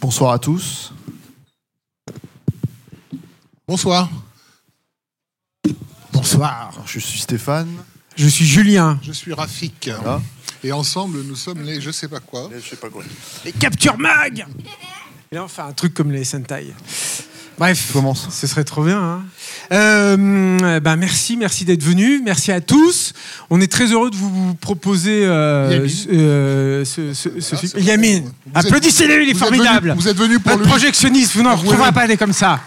Bonsoir à tous. Bonsoir. Bonsoir. Je suis Stéphane. Je suis Julien. Je suis Rafik. Voilà. Et ensemble, nous sommes les je sais pas quoi. Je sais pas quoi. Les Capture Mag Et là, on fait un truc comme les Sentai. Bref, Commence. ce serait trop bien. hein. Euh, ben merci, merci d'être venus. Merci à tous. On est très heureux de vous proposer euh, ce, euh, ce- ce- ce film. Yamine, applaudissez-le, il est vous êtes formidable. venu- vous êtes venu pour Votre lui. projectionniste, vous n'en retrouverez pas des comme ça.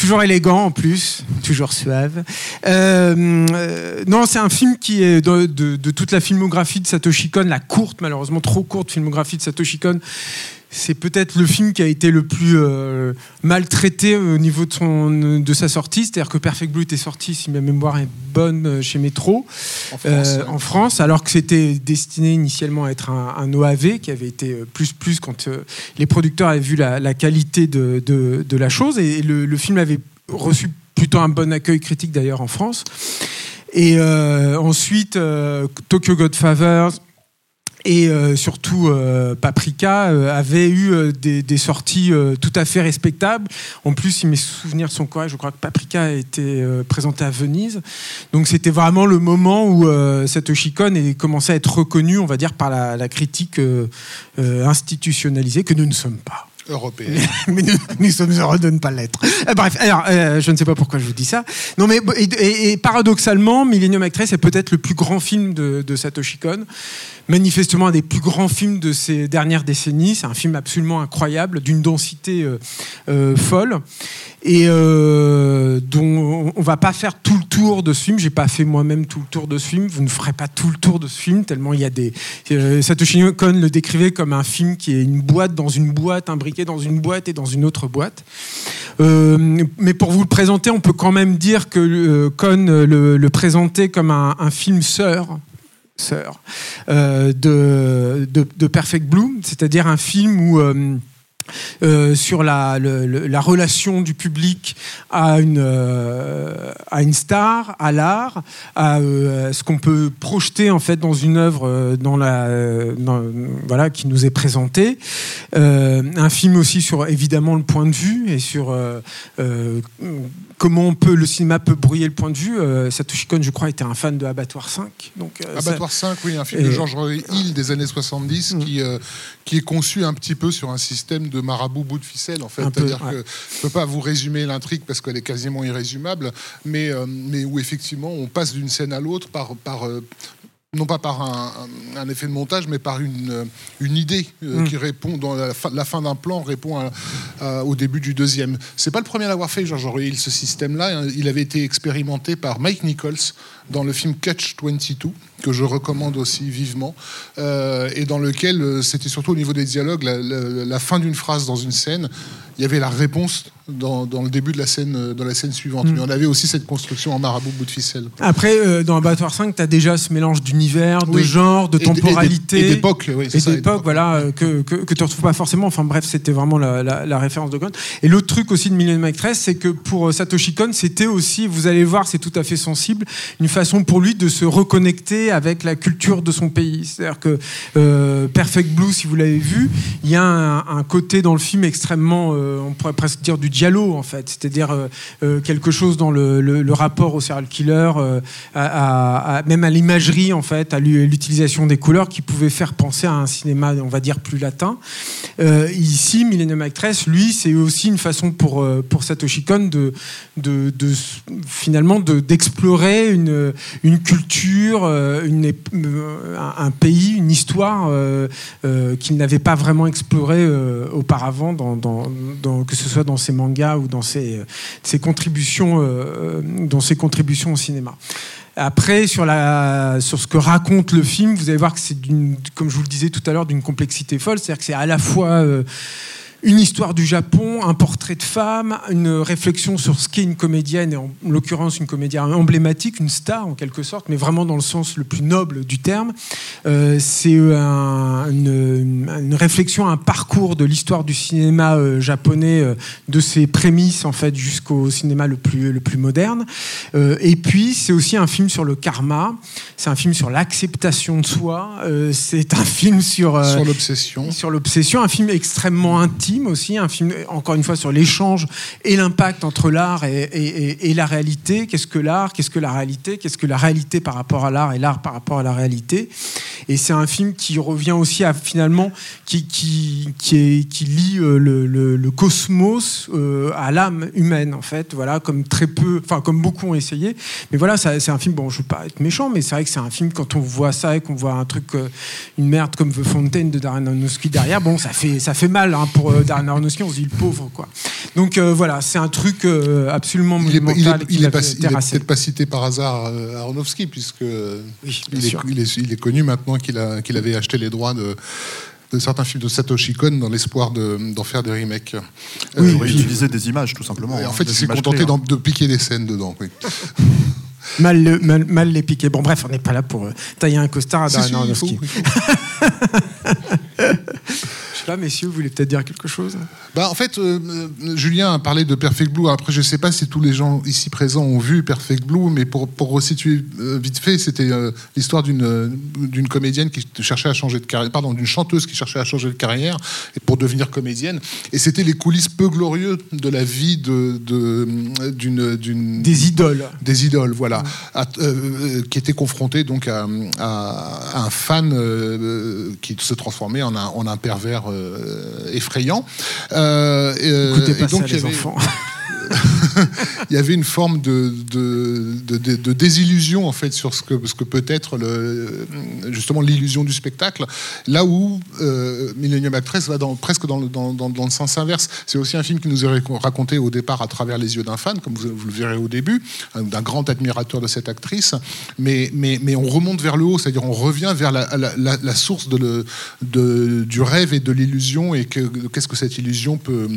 Toujours élégant en plus, toujours suave. Euh, non, c'est un film qui est de, de- de toute la filmographie de Satoshi Kon, la courte, malheureusement trop courte filmographie de Satoshi Kon. C'est peut-être le film qui a été le plus euh, maltraité au niveau de, son, de sa sortie. C'est-à-dire que Perfect Blue était sorti, si ma mémoire est bonne, euh, chez Metro En France. euh, en France, alors que c'était destiné initialement à être un, un OAV qui avait été plus plus quand les producteurs avaient vu la, la qualité de, de- de la chose et le, le film avait reçu plutôt un bon accueil critique d'ailleurs en France. Et euh, ensuite, euh, Tokyo Godfathers et euh, surtout Paprika avait eu des, sorties tout à fait respectables. En plus, si mes souvenirs sont corrects, je crois que Paprika a été présenté à Venise. Donc c'était vraiment le moment où Kon est commencé à être reconnu, on va dire, par la, critique institutionnalisée que nous ne sommes pas. Européen. Mais nous, nous sommes heureux de ne pas l'être. Euh, bref, alors, euh, je ne sais pas pourquoi je vous dis ça. Non, mais et paradoxalement, Millennium Actress est peut-être le plus grand film de, de Satoshi Kon. Manifestement un des plus grands films de ces dernières décennies. C'est un film absolument incroyable, d'une densité euh, euh, folle. Et euh, dont on va pas faire tout le tour de ce film. J'ai pas fait moi-même tout le tour de ce film. Vous ne ferez pas tout le tour de ce film tellement il y a des. Satoshi Kon le décrivait comme un film qui est une boîte dans une boîte, imbriqué dans une boîte et dans une autre boîte. Mais pour vous le présenter, on peut quand même dire que euh, le, le présentait comme un, un film sœur euh, de, de, de Perfect Blue, c'est-à-dire un film où euh, sur la, le- le- la relation du public à une, euh, à une star, à l'art, à euh, ce qu'on peut projeter en fait dans une œuvre dans la, dans- voilà, qui nous est présentée. Un film aussi sur évidemment le point de vue et sur comment on peut, le cinéma peut brouiller le point de vue. Satoshi Kon, je crois, était un fan de Abattoir 5. Donc, ça- Abattoir 5, oui, un film de Et- George Hill des années 70 Mm. qui, qui est conçu un petit peu sur un système de marabout bout de ficelle, en fait. C'est-à-dire ouais. que je ne peux pas vous résumer l'intrigue parce qu'elle est quasiment irrésumable, mais, euh, mais où effectivement on passe d'une scène à l'autre par. par euh, non pas par un, effet de montage, mais par une, euh, une idée euh, Mm. qui répond dans la fin, la fin d'un plan répond à- à- au début du deuxième. C'est pas le premier à l'avoir fait, George Hill, ce système-là. Il avait été expérimenté par Mike Nichols dans le film Catch 22, que je recommande aussi vivement, euh, et dans lequel c'était surtout au niveau des dialogues, la, la- la fin d'une phrase dans une scène, il y avait la réponse dans, dans le début de la scène, euh, dans la scène suivante. Mm. Mais on avait aussi cette construction en marabout bout de ficelle. Après, euh, dans Abattoir 5, tu as déjà ce mélange d'univers, de genre, de Et temporalité. et d'époque, oui, et d'époque, voilà, euh, que, que, que tu retrouves pas forcément. Enfin bref, c'était vraiment la, la- la référence de Kon. Et l'autre truc aussi de Millennium Actress, c'est que pour Satoshi Kon, c'était aussi, vous allez voir, c'est tout à fait sensible, une façon pour lui de se reconnecter avec la culture de son pays. C'est-à-dire que euh, Perfect Blue, si vous l'avez vu, il y a un, un côté dans le film extrêmement, euh, on pourrait presque dire du en fait, c'est-à-dire euh, euh, quelque chose dans le, rapport au serial killer, euh, même à l'imagerie en fait, à l'u- l'utilisation des couleurs qui pouvait faire penser à un cinéma, on va dire plus latin. Ici, Millennium Actress, lui, c'est aussi une façon pour Satoshi Kon de, finalement de- d'explorer une culture, un, pays, une histoire qu'il n'avait pas vraiment exploré euh, auparavant, que ce soit dans ses mangas ou dans ses, ses contributions, euh, dans ses contributions au cinéma. Après, sur, la, sur ce que raconte le film, vous allez voir que c'est, comme je vous le disais tout à l'heure, d'une complexité folle. C'est-à-dire que c'est à la fois euh, une histoire du Japon, un portrait de femme, une réflexion sur ce qu'est une comédienne, et en l'occurrence une comédienne emblématique, une star en quelque sorte, mais vraiment dans le sens le plus noble du terme. Euh, c'est un- une, une réflexion, un parcours de l'histoire du cinéma euh, japonais, euh, de ses prémices en fait jusqu'au cinéma le plus, le plus moderne. Et puis c'est aussi un film sur le karma, c'est un film sur l'acceptation de soi, c'est un film sur... Sur l'obsession. sur l'obsession, un film extrêmement intime aussi, un film encore une fois sur l'échange et l'impact entre l'art et, la réalité. Qu'est-ce que l'art Qu'est-ce que la réalité Qu'est-ce que la réalité par rapport à l'art et l'art par rapport à la réalité Et c'est un film qui revient aussi à finalement qui qui qui, est- qui lie euh, le, cosmos euh, à l'âme humaine en fait. Voilà, comme très peu, enfin comme beaucoup ont essayé. Mais voilà, c'est un film. Bon, je veux pas être méchant, mais c'est vrai que c'est un film quand on voit ça et qu'on voit un truc, euh, une merde comme The Fountain de Darren derrière, bon, ça fait ça fait mal hein, pour euh, Darren Aronofsky. On se dit le pauvre quoi. Donc euh, voilà, c'est un truc euh, absolument Il est, monumental. il est- qu'il il est avait pas- il est terrassé. peut-être pas cité par hasard Aronofsky, puisque Oui, il, est, sûr. il est- il est connu maintenant qu'il avait acheté les droits de, de certains films de Satoshi Kon dans l'espoir de- d'en faire des remakes. Il Euh, utilisé des images, tout simplement. et en hein, fait, il s'est contenté hein. de piquer des scènes dedans. Oui. Mal, le- mal, mal les piquer. Bon, bref, on n'est pas là pour tailler un costard à Si, si, Pas, messieurs, vous voulez peut-être dire quelque chose? Bah, en fait, euh, euh, Julien a parlé de Perfect Blue. Après, je ne sais pas si tous les gens ici présents ont vu Perfect Blue, mais pour, pour resituer euh, vite fait, c'était euh, l'histoire d'une d'une comédienne qui cherchait à changer de carrière, pardon, d'une chanteuse qui cherchait à changer de carrière et pour devenir comédienne. Et c'était les coulisses peu glorieuses de la vie de de- d'une d'une Des idoles. des idoles, voilà, à- qui était confronté donc à, à- à un fan qui se transformait en un, en un pervers effrayant. Euh, et, euh, Écoutez et pas donc ça, il y les avait- enfants. il y avait une forme de, désillusion en fait sur ce que, peut être justement l'illusion du spectacle, là où euh, Millennium Actress va presque dans le, sens inverse. C'est aussi un film qui nous est rac- raconté au départ à travers les yeux d'un fan, comme vous, le verrez au début, hein, d'un grand admirateur de cette actrice, mais, on remonte vers le haut, c'est-à-dire on revient vers la, source du rêve et de l'illusion et que qu'est-ce que cette illusion peut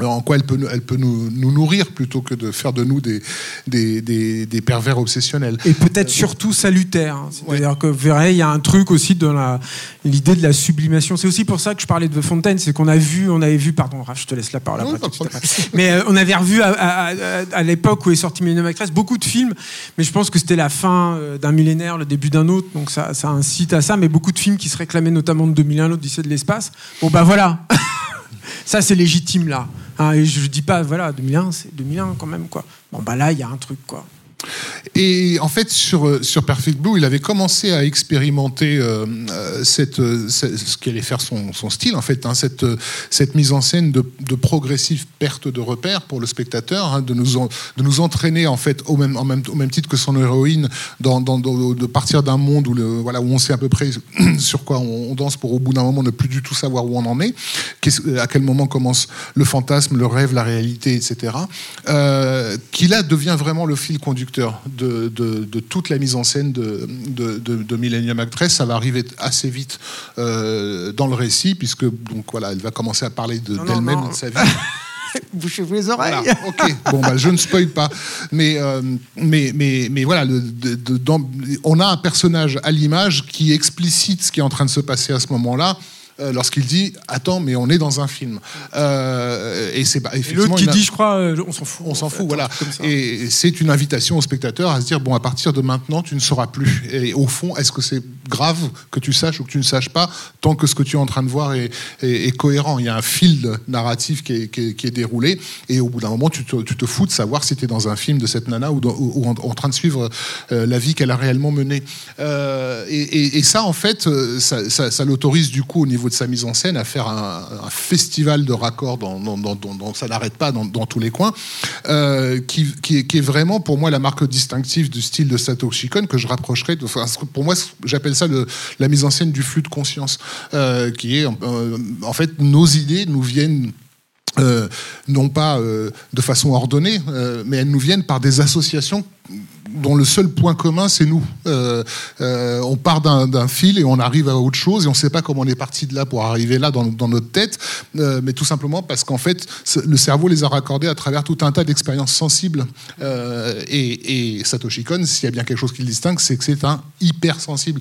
en quoi elle peut, nous- elle peut nous, nous nourrir plutôt que de faire de nous des, des, des- des pervers obsessionnels. Et peut-être surtout salutaire. hein. C'est-à-dire que vous verrez, il y a un truc aussi dans l'idée de la sublimation. C'est aussi pour ça que je parlais de The Fontaine, c'est qu'on a vu, on avait vu, pardon, Raph, je te laisse la parole Non, après, tout après. Mais euh, on avait revu à, à- à- à l'époque où est sorti Millennium Actress beaucoup de films, mais je pense que c'était la fin euh, d'un millénaire, le début d'un autre, donc ça, ça incite à ça, mais beaucoup de films qui se réclamaient notamment de 2001, l'Odyssée de l'espace. Bon, bah voilà. Ça, c'est légitime là. Hein, et je dis pas, voilà, 2001, c'est 2001 quand même, quoi. Bon, bah là, il y a un truc, quoi. Et en fait, sur, sur Perfect Blue, il avait commencé à expérimenter euh, euh, cette, euh, ce ce qui allait faire son, son style, en fait, hein, cette, cette mise en scène de, progressive perte de repères pour le spectateur, hein, de, nous de nous entraîner, en fait, au même, en même, au même titre que son héroïne, dans, dans- de partir d'un monde où, le, voilà, où on sait à peu près sur quoi on, danse pour, au bout d'un moment, ne plus du tout savoir où on en est, à quel moment commence le fantasme, le rêve, la réalité, etc. Euh, qui là devient vraiment le fil conducteur de, de- de toute la mise en scène de, Millennium Actress. Ça va arriver assez vite euh, dans le récit, puisque donc voilà, elle va commencer à parler d'elle-même de sa vie. Bouchez-vous les oreilles. Voilà, ok. Bon, bah, je ne spoil pas. Mais, euh, mais, mais, mais voilà, le- de- de- dans- on a un personnage à l'image qui explicite ce qui est en train de se passer à ce moment-là. Euh, Lorsqu'il dit Attends, mais on est dans un film. Euh, et c'est bah, effectivement. l'autre qui dit, je crois, euh, on s'en fout. on en s'en fout, voilà. Et c'est une invitation au spectateur à se dire bon, à partir de maintenant, tu ne sauras plus. Et au fond, est-ce que c'est grave que tu saches ou que tu ne saches pas, tant que ce que tu es en train de voir est, est- est cohérent? Il y a un fil narratif qui est, qui est- qui est déroulé, et au bout d'un moment, tu te, tu te fous de savoir si tu es dans un film de cette nana ou, dans- ou- ou en, en train de suivre euh, la vie qu'elle a réellement menée. Et, et- et ça, en fait, ça, ça- ça l'autorise du coup au niveau de sa mise en scène à faire un, festival de raccords dans, ça n'arrête pas dans, tous les coins, euh, qui, est, vraiment pour moi la marque distinctive du style de Satoshi Kon que je rapprocherais. De, pour moi, j'appelle ça le- la mise en scène du flux de conscience, euh, qui est euh, en fait nos idées nous viennent euh, non pas euh, de façon ordonnée, euh, mais elles nous viennent par des associations dont le seul point commun, c'est nous. On part d'un fil et on arrive à autre chose et on ne sait pas comment on est parti de là pour arriver là dans, notre tête, mais tout simplement parce qu'en fait, le cerveau les a raccordés à travers tout un tas d'expériences sensibles. Et, et Satoshi Kon, s'il y a bien quelque chose qui le distingue, c'est que c'est un hypersensible.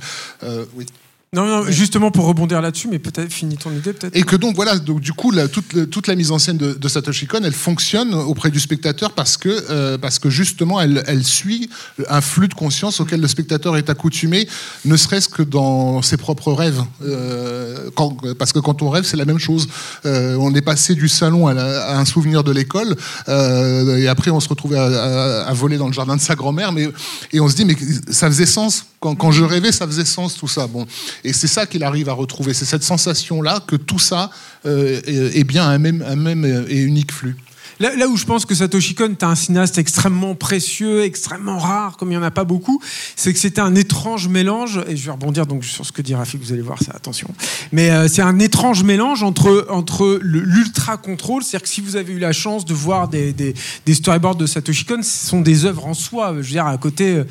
Oui. Non, non, justement pour rebondir là-dessus, mais peut-être finis ton idée, peut-être. Et que donc voilà, donc du coup la- toute, toute la mise en scène de, de Satoshi Kon, elle fonctionne auprès du spectateur parce que euh, parce que justement elle, elle suit un flux de conscience auquel le spectateur est accoutumé, ne serait-ce que dans ses propres rêves. Euh, quand- parce que quand on rêve, c'est la même chose. Euh, on est passé du salon à, la- à un souvenir de l'école, euh, et après on se retrouvait à, à- à voler dans le jardin de sa grand-mère, mais et on se dit mais ça faisait sens quand, quand je rêvais, ça faisait sens tout ça. Bon, et c'est ça qu'il arrive à retrouver, c'est cette sensation-là que tout ça euh, est, bien un même, un même et unique flux. Là, où je pense que Satoshi Kon est un cinéaste extrêmement précieux, extrêmement rare, comme il n'y en a pas beaucoup, c'est que c'était un étrange mélange, et je vais rebondir donc sur ce que dit Rafik, vous allez voir ça, attention. Mais euh, c'est un étrange mélange entre, entre le- l'ultra contrôle, c'est-à-dire que si vous avez eu la chance de voir des, des, storyboards de Satoshi Kon, ce sont des œuvres en soi. Je veux dire, à côté. euh,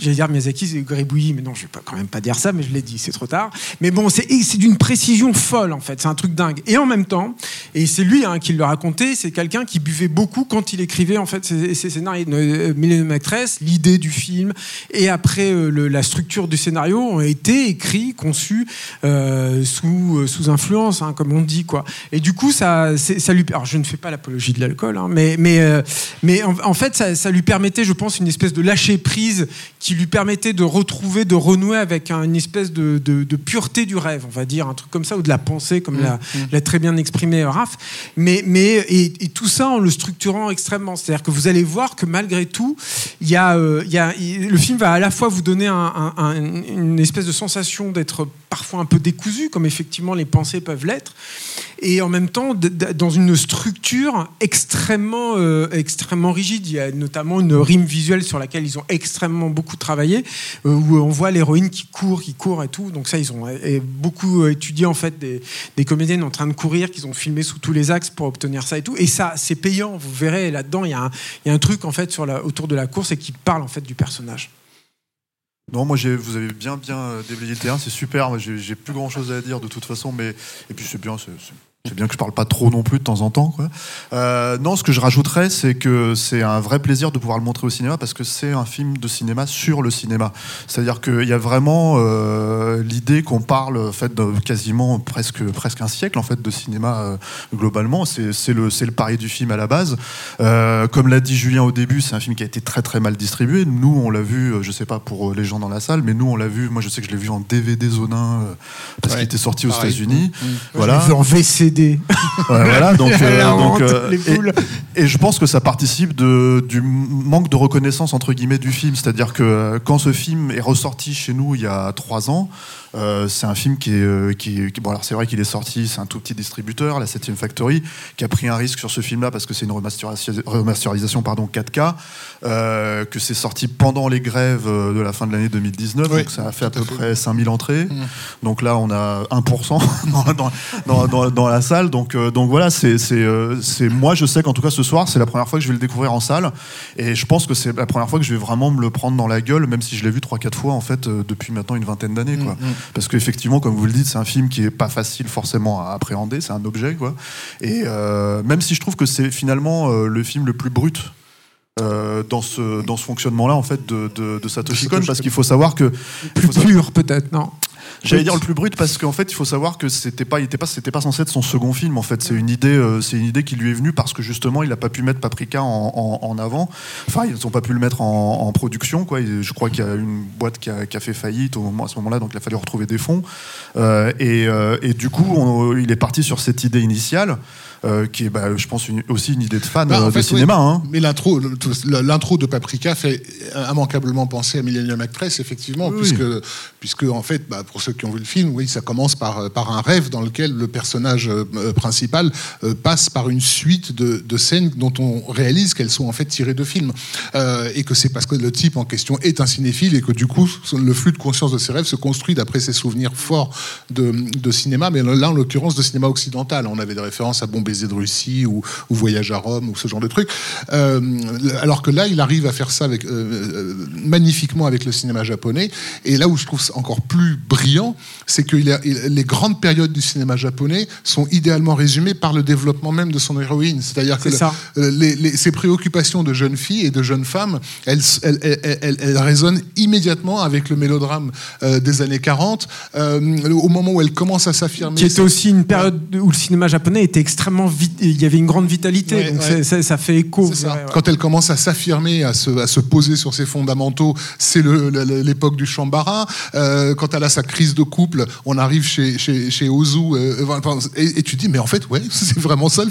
J'allais dire Miyazaki, c'est gribouillis, mais non, je vais quand même pas dire ça, mais je l'ai dit, c'est trop tard. Mais bon, c'est d'une précision folle, en fait, c'est un truc dingue. Et en même temps, et c'est lui hein, qui le racontait, c'est quelqu'un qui buvait beaucoup quand il écrivait en fait ses, ses scénarios. Euh, Millennium Actress, l'idée du film et après euh, la structure du scénario ont été écrits, conçus euh, sous, sous influence, hein, comme on dit quoi. Et du coup, ça, ça lui. Alors, je ne fais pas l'apologie de l'alcool, hein, mais mais mais en, fait, ça lui permettait, je pense, une espèce de lâcher prise qui lui permettait de retrouver, de renouer avec un- une espèce de, de- de pureté du rêve, on va dire, un truc comme ça, ou de la pensée, comme l'a l'a très bien exprimé euh, Raph. Mais, mais et, et tout ça en le structurant extrêmement. C'est-à-dire que vous allez voir que malgré tout, il y a, euh, y a, le film va à la fois vous donner un- un- un- une espèce de sensation d'être parfois un peu décousu, comme effectivement les pensées peuvent l'être, et en même temps dans une structure extrêmement, euh, extrêmement rigide. Il y a notamment une rime visuelle sur laquelle ils ont extrêmement beaucoup travaillé, euh, où on voit l'héroïne qui court, qui court et tout. Donc ça, ils ont euh, beaucoup étudié en fait des, comédiennes en train de courir, qu'ils ont filmé sous tous les axes pour obtenir ça et tout. Et ça, c'est payant. Vous verrez là-dedans, il y, a un- truc en fait autour de la course et qui parle en fait du personnage. Non, moi, vous avez bien, bien euh, déblayé le terrain, c'est super. Moi, j'ai plus grand chose à dire de toute façon, mais et puis c'est bien, c'est bien que je parle pas trop non plus de temps en temps. Quoi. Euh, non, ce que je rajouterais, c'est que c'est un vrai plaisir de pouvoir le montrer au cinéma parce que c'est un film de cinéma sur le cinéma. C'est-à-dire qu'il y a vraiment euh, l'idée qu'on parle en fait, de quasiment presque, presque un siècle en fait, de cinéma euh, globalement. C'est le, c'est le pari du film à la base. Euh, comme l'a dit Julien au début, c'est un film qui a été très très mal distribué. Nous, on l'a vu, je sais pas pour les gens dans la salle, mais nous, on l'a vu. Moi, je sais que je l'ai vu en DVD zonin parce Ouais, qu'il était sorti aux. États-Unis. Mmh. Voilà. Je l'ai vu en VCD. Ouais, voilà, donc, euh, donc, euh, et- je pense que ça participe de, du manque de reconnaissance entre guillemets du film. C'est-à-dire que euh, quand ce film est ressorti chez nous il y a trois ans, euh, c'est un film qui est, euh, qui, qui- bon alors c'est vrai qu'il est sorti, c'est un tout petit distributeur, la 7 Factory, qui a pris un risque sur ce film-là parce que c'est une remasterisation, remasterisation pardon 4K, euh, que c'est sorti pendant les grèves de la fin de l'année 2019, Oui, donc ça a fait à peu fait. près 5000 entrées. Mmh. Donc là, on a 1% dans, dans, dans, dans- dans la salle. Donc, donc voilà, c'est, c'est, c'est- moi, je sais qu'en tout cas ce soir, c'est la première fois que je vais le découvrir en salle. Et je pense que c'est la première fois que je vais vraiment me le prendre dans la gueule, même si je l'ai vu 3-4 fois en fait depuis maintenant une vingtaine d'années. Quoi. Mm, mm. Parce qu'effectivement, comme vous le dites, c'est un film qui est pas facile forcément à appréhender, c'est un objet. Quoi. Et euh, même si je trouve que c'est finalement euh, le film le plus brut. euh, dans ce, dans ce fonctionnement-là en fait de, de, de Satoshi Kon parce qu'il faut savoir que Plus faut savoir- pur, peut-être, non J'allais dire le plus brut parce qu'en fait il faut savoir que c'était pas il était pas c'était pas censé être son second film en fait. C'est une idée euh, c'est une idée qui lui est venue parce que justement il a pas pu mettre Paprika en, en- en avant. Enfin ils ont pas pu le mettre en, en production quoi. Je crois qu'il y a une boîte qui a, qui a fait faillite au moment à ce moment-là donc il a fallu retrouver des fonds. Euh, et, euh, et du coup on- il est parti sur cette idée initiale euh, qui est bah, je pense une- aussi une idée de fan Bah, en euh, fait, de cinéma oui. hein. Mais l'intro, l'intro de Paprika fait immanquablement penser à Millennium Actress, effectivement, Oui. puisque, puisque en fait, bah, pour ceux qui ont vu le film, oui, ça commence par, par un rêve dans lequel le personnage principal passe par une suite de, de, scènes dont on réalise qu'elles sont en fait tirées de films. et que c'est parce que le type en question est un cinéphile et que du coup, le flux de conscience de ses rêves se construit d'après ses souvenirs forts de, de cinéma, mais là, en l'occurrence, de cinéma occidental. On avait des références à Bon baiser de Russie ou, Voyage à Rome ou ce genre de trucs. Euh, alors que là, il arrive à faire ça avec, euh, euh, magnifiquement avec le cinéma japonais. Et là où je trouve ça encore plus brillant, c'est que les grandes périodes du cinéma japonais sont idéalement résumées par le développement même de son héroïne. C'est-à-dire que les, ses préoccupations de jeune fille et de jeune femme, elles, elles, résonnent immédiatement avec le mélodrame des années 40. au moment où elle commence à s'affirmer. Qui était aussi une période où le cinéma japonais était extrêmement il y avait une grande vitalité, donc Ça, fait écho. Quand elle commence à s'affirmer, à se, à se, poser sur ses fondamentaux, c'est l'époque du Shambara. Euh, quand elle a sa crise de couple, on arrive chez, chez, chez Ozu, euh, et, tu dis, mais en fait, ouais, c'est vraiment ça,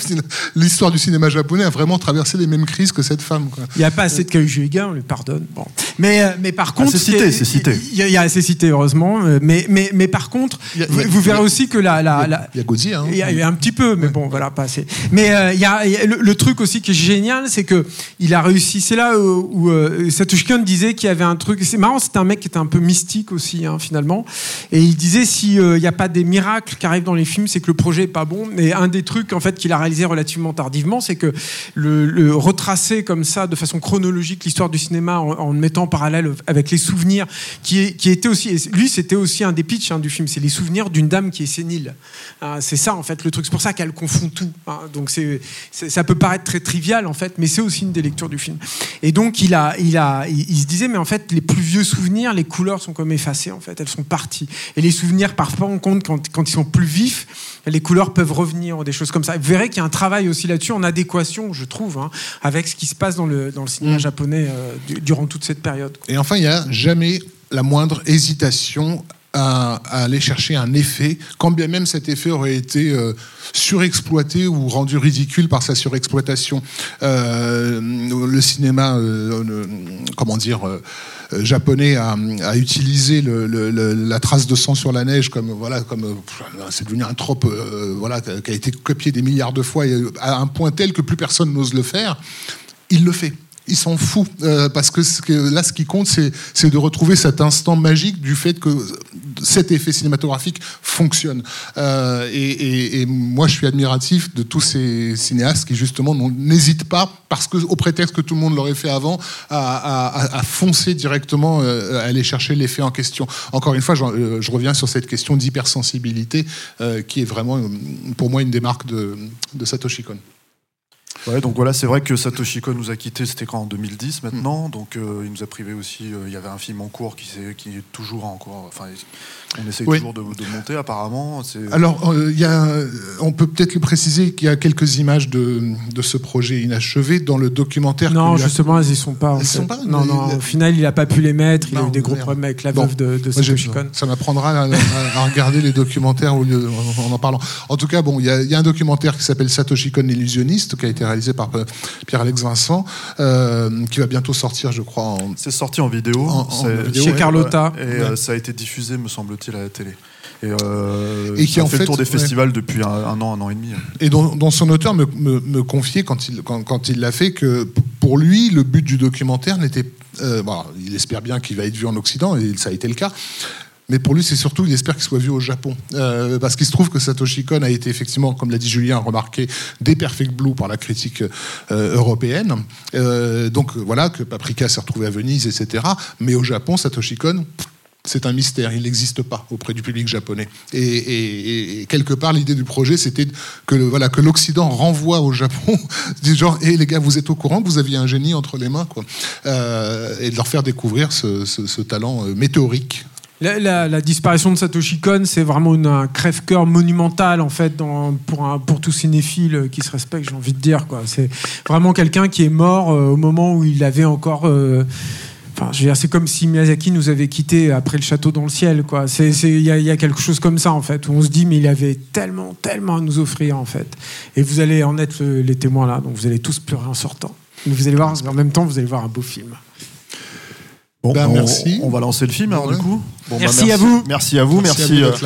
l'histoire du cinéma japonais a vraiment traversé les mêmes crises que cette femme. Il n'y a pas assez de Kaiju on lui pardonne. Bon. Mais, euh, mais par contre. c'est cité, c'est cité. Il y, a assez cité, heureusement. Mais, mais, mais par contre, vous, verrez aussi que la. il y a Godzilla. Hein. Il y, a un petit peu, mais bon, voilà, Mais euh, le, truc aussi qui est génial, c'est que il a réussi. C'est là où, où euh, Satoshi Kon disait qu'il y avait un truc. C'est marrant, c'était un mec qui était un peu mystique aussi, hein, finalement. Et il disait s'il n'y a pas des miracles qui arrivent dans les films, c'est que le projet est pas bon. Et un des trucs en fait qu'il a réalisé relativement tardivement, c'est que le, retracer comme ça, de façon chronologique, l'histoire du cinéma en, en mettant en parallèle avec les souvenirs, qui, qui était aussi, lui, c'était aussi un des pitchs hein, du film, c'est les souvenirs d'une dame qui est sénile. Hein, c'est ça en fait le truc. C'est pour ça qu'elle confond tout. Hein. Donc c'est, ça peut paraître très trivial en fait, mais c'est aussi une des lectures du film. Et donc il a, il a, il, se disait mais en fait les plus vieux souvenirs, les couleurs sont comme effacées en fait, elles sont parties. Et les souvenirs parfois on compte quand, quand ils sont plus vifs, les couleurs peuvent revenir, des choses comme ça. Vous verrez qu'il y a un travail aussi là-dessus en adéquation, je trouve, avec ce qui se passe dans le, dans le cinéma mm. japonais euh, durant toute cette période. Et enfin, il n'y a jamais la moindre hésitation à, aller chercher un effet, quand bien même cet effet aurait été euh, surexploité ou rendu ridicule par sa surexploitation. Euh, le cinéma, euh, comment dire, japonais a, utilisé la trace de sang sur la neige comme voilà, comme c'est devenu un trope, voilà, qui a été copié des milliards de fois à un point tel que plus personne n'ose le faire. Il le fait il s'en fout. Euh, parce que, là, ce qui compte, c'est de retrouver cet instant magique du fait que cet effet cinématographique fonctionne. Euh, et, moi, je suis admiratif de tous ces cinéastes qui, justement, n'hésitent pas, parce que, au prétexte que tout le monde l'aurait fait avant, à, foncer directement, euh, à aller chercher l'effet en question. Encore une fois, je, reviens sur cette question d'hypersensibilité, qui est vraiment, pour moi, une des marques de, de Satoshi Kon. Ouais, donc voilà, c'est vrai que Satoshi Kon nous a quittés, c'était quand en 2010 maintenant, mm. donc euh, il nous a privé aussi. Euh, il y avait un film en cours qui, est, qui est toujours en cours. Enfin, on essaie toujours de, monter apparemment. Alors, euh, il a, on peut peut-être le préciser qu'il y a quelques images de, de, ce projet inachevé dans le documentaire. Non, justement, elles n'y sont pas. sont pas non, non, au final, il n'a pas pu les mettre. Il a eu des gros problèmes avec la veuve de, de Satoshi Kon. Ça m'apprendra à, regarder les documentaires en, en parlant. En tout cas, bon, il y, a, il y a un documentaire qui s'appelle Satoshi Kon l'illusionniste qui a été réalisé par euh, Pierre-Alex Vincent, euh, qui va bientôt sortir, je crois. C'est sorti en vidéo. Chez Carlotta. Et euh, ça a été diffusé, me semble-t-il, à la télé. Et, qui a fait, le tour des festivals depuis un, an, un an et demi. Et dont, son auteur me, me, confiait quand il quand, quand il l'a fait que pour lui le but du documentaire n'était il espère bien qu'il va être vu en Occident et ça a été le cas mais pour lui, c'est surtout, il espère qu'il soit vu au Japon. Euh, parce qu'il se trouve que Satoshi Kon a été effectivement, comme l'a dit Julien, remarqué des Perfect Blue par la critique euh, européenne. Euh, donc voilà, que Paprika s'est retrouvé à Venise, etc. Mais au Japon, Satoshi Kon, c'est un mystère, il n'existe pas auprès du public japonais. Et, quelque part, l'idée du projet, c'était que voilà que l'Occident renvoie au Japon du genre, hé les gars, vous êtes au courant que vous aviez un génie entre les mains, quoi, et de leur faire découvrir ce, ce talent météorique la, disparition de Satoshi Kon, c'est vraiment un crève-cœur monumental en fait pour, pour tout cinéphile qui se respecte, j'ai envie de dire. C'est vraiment quelqu'un qui est mort euh, au moment où il avait encore. Euh, enfin, c'est comme si Miyazaki nous avait quittés après le château dans le ciel. Il y, a quelque chose comme ça en fait, où on se dit mais il avait tellement, tellement à nous offrir en fait. Et vous allez en être les témoins là, donc vous allez tous pleurer en sortant. Mais vous allez voir, en même temps, vous allez voir un beau film. Bon, Ben, on, merci. On va lancer le film alors Ouais. du coup. Bon, bah, Merci à vous. Merci à vous. Merci Merci.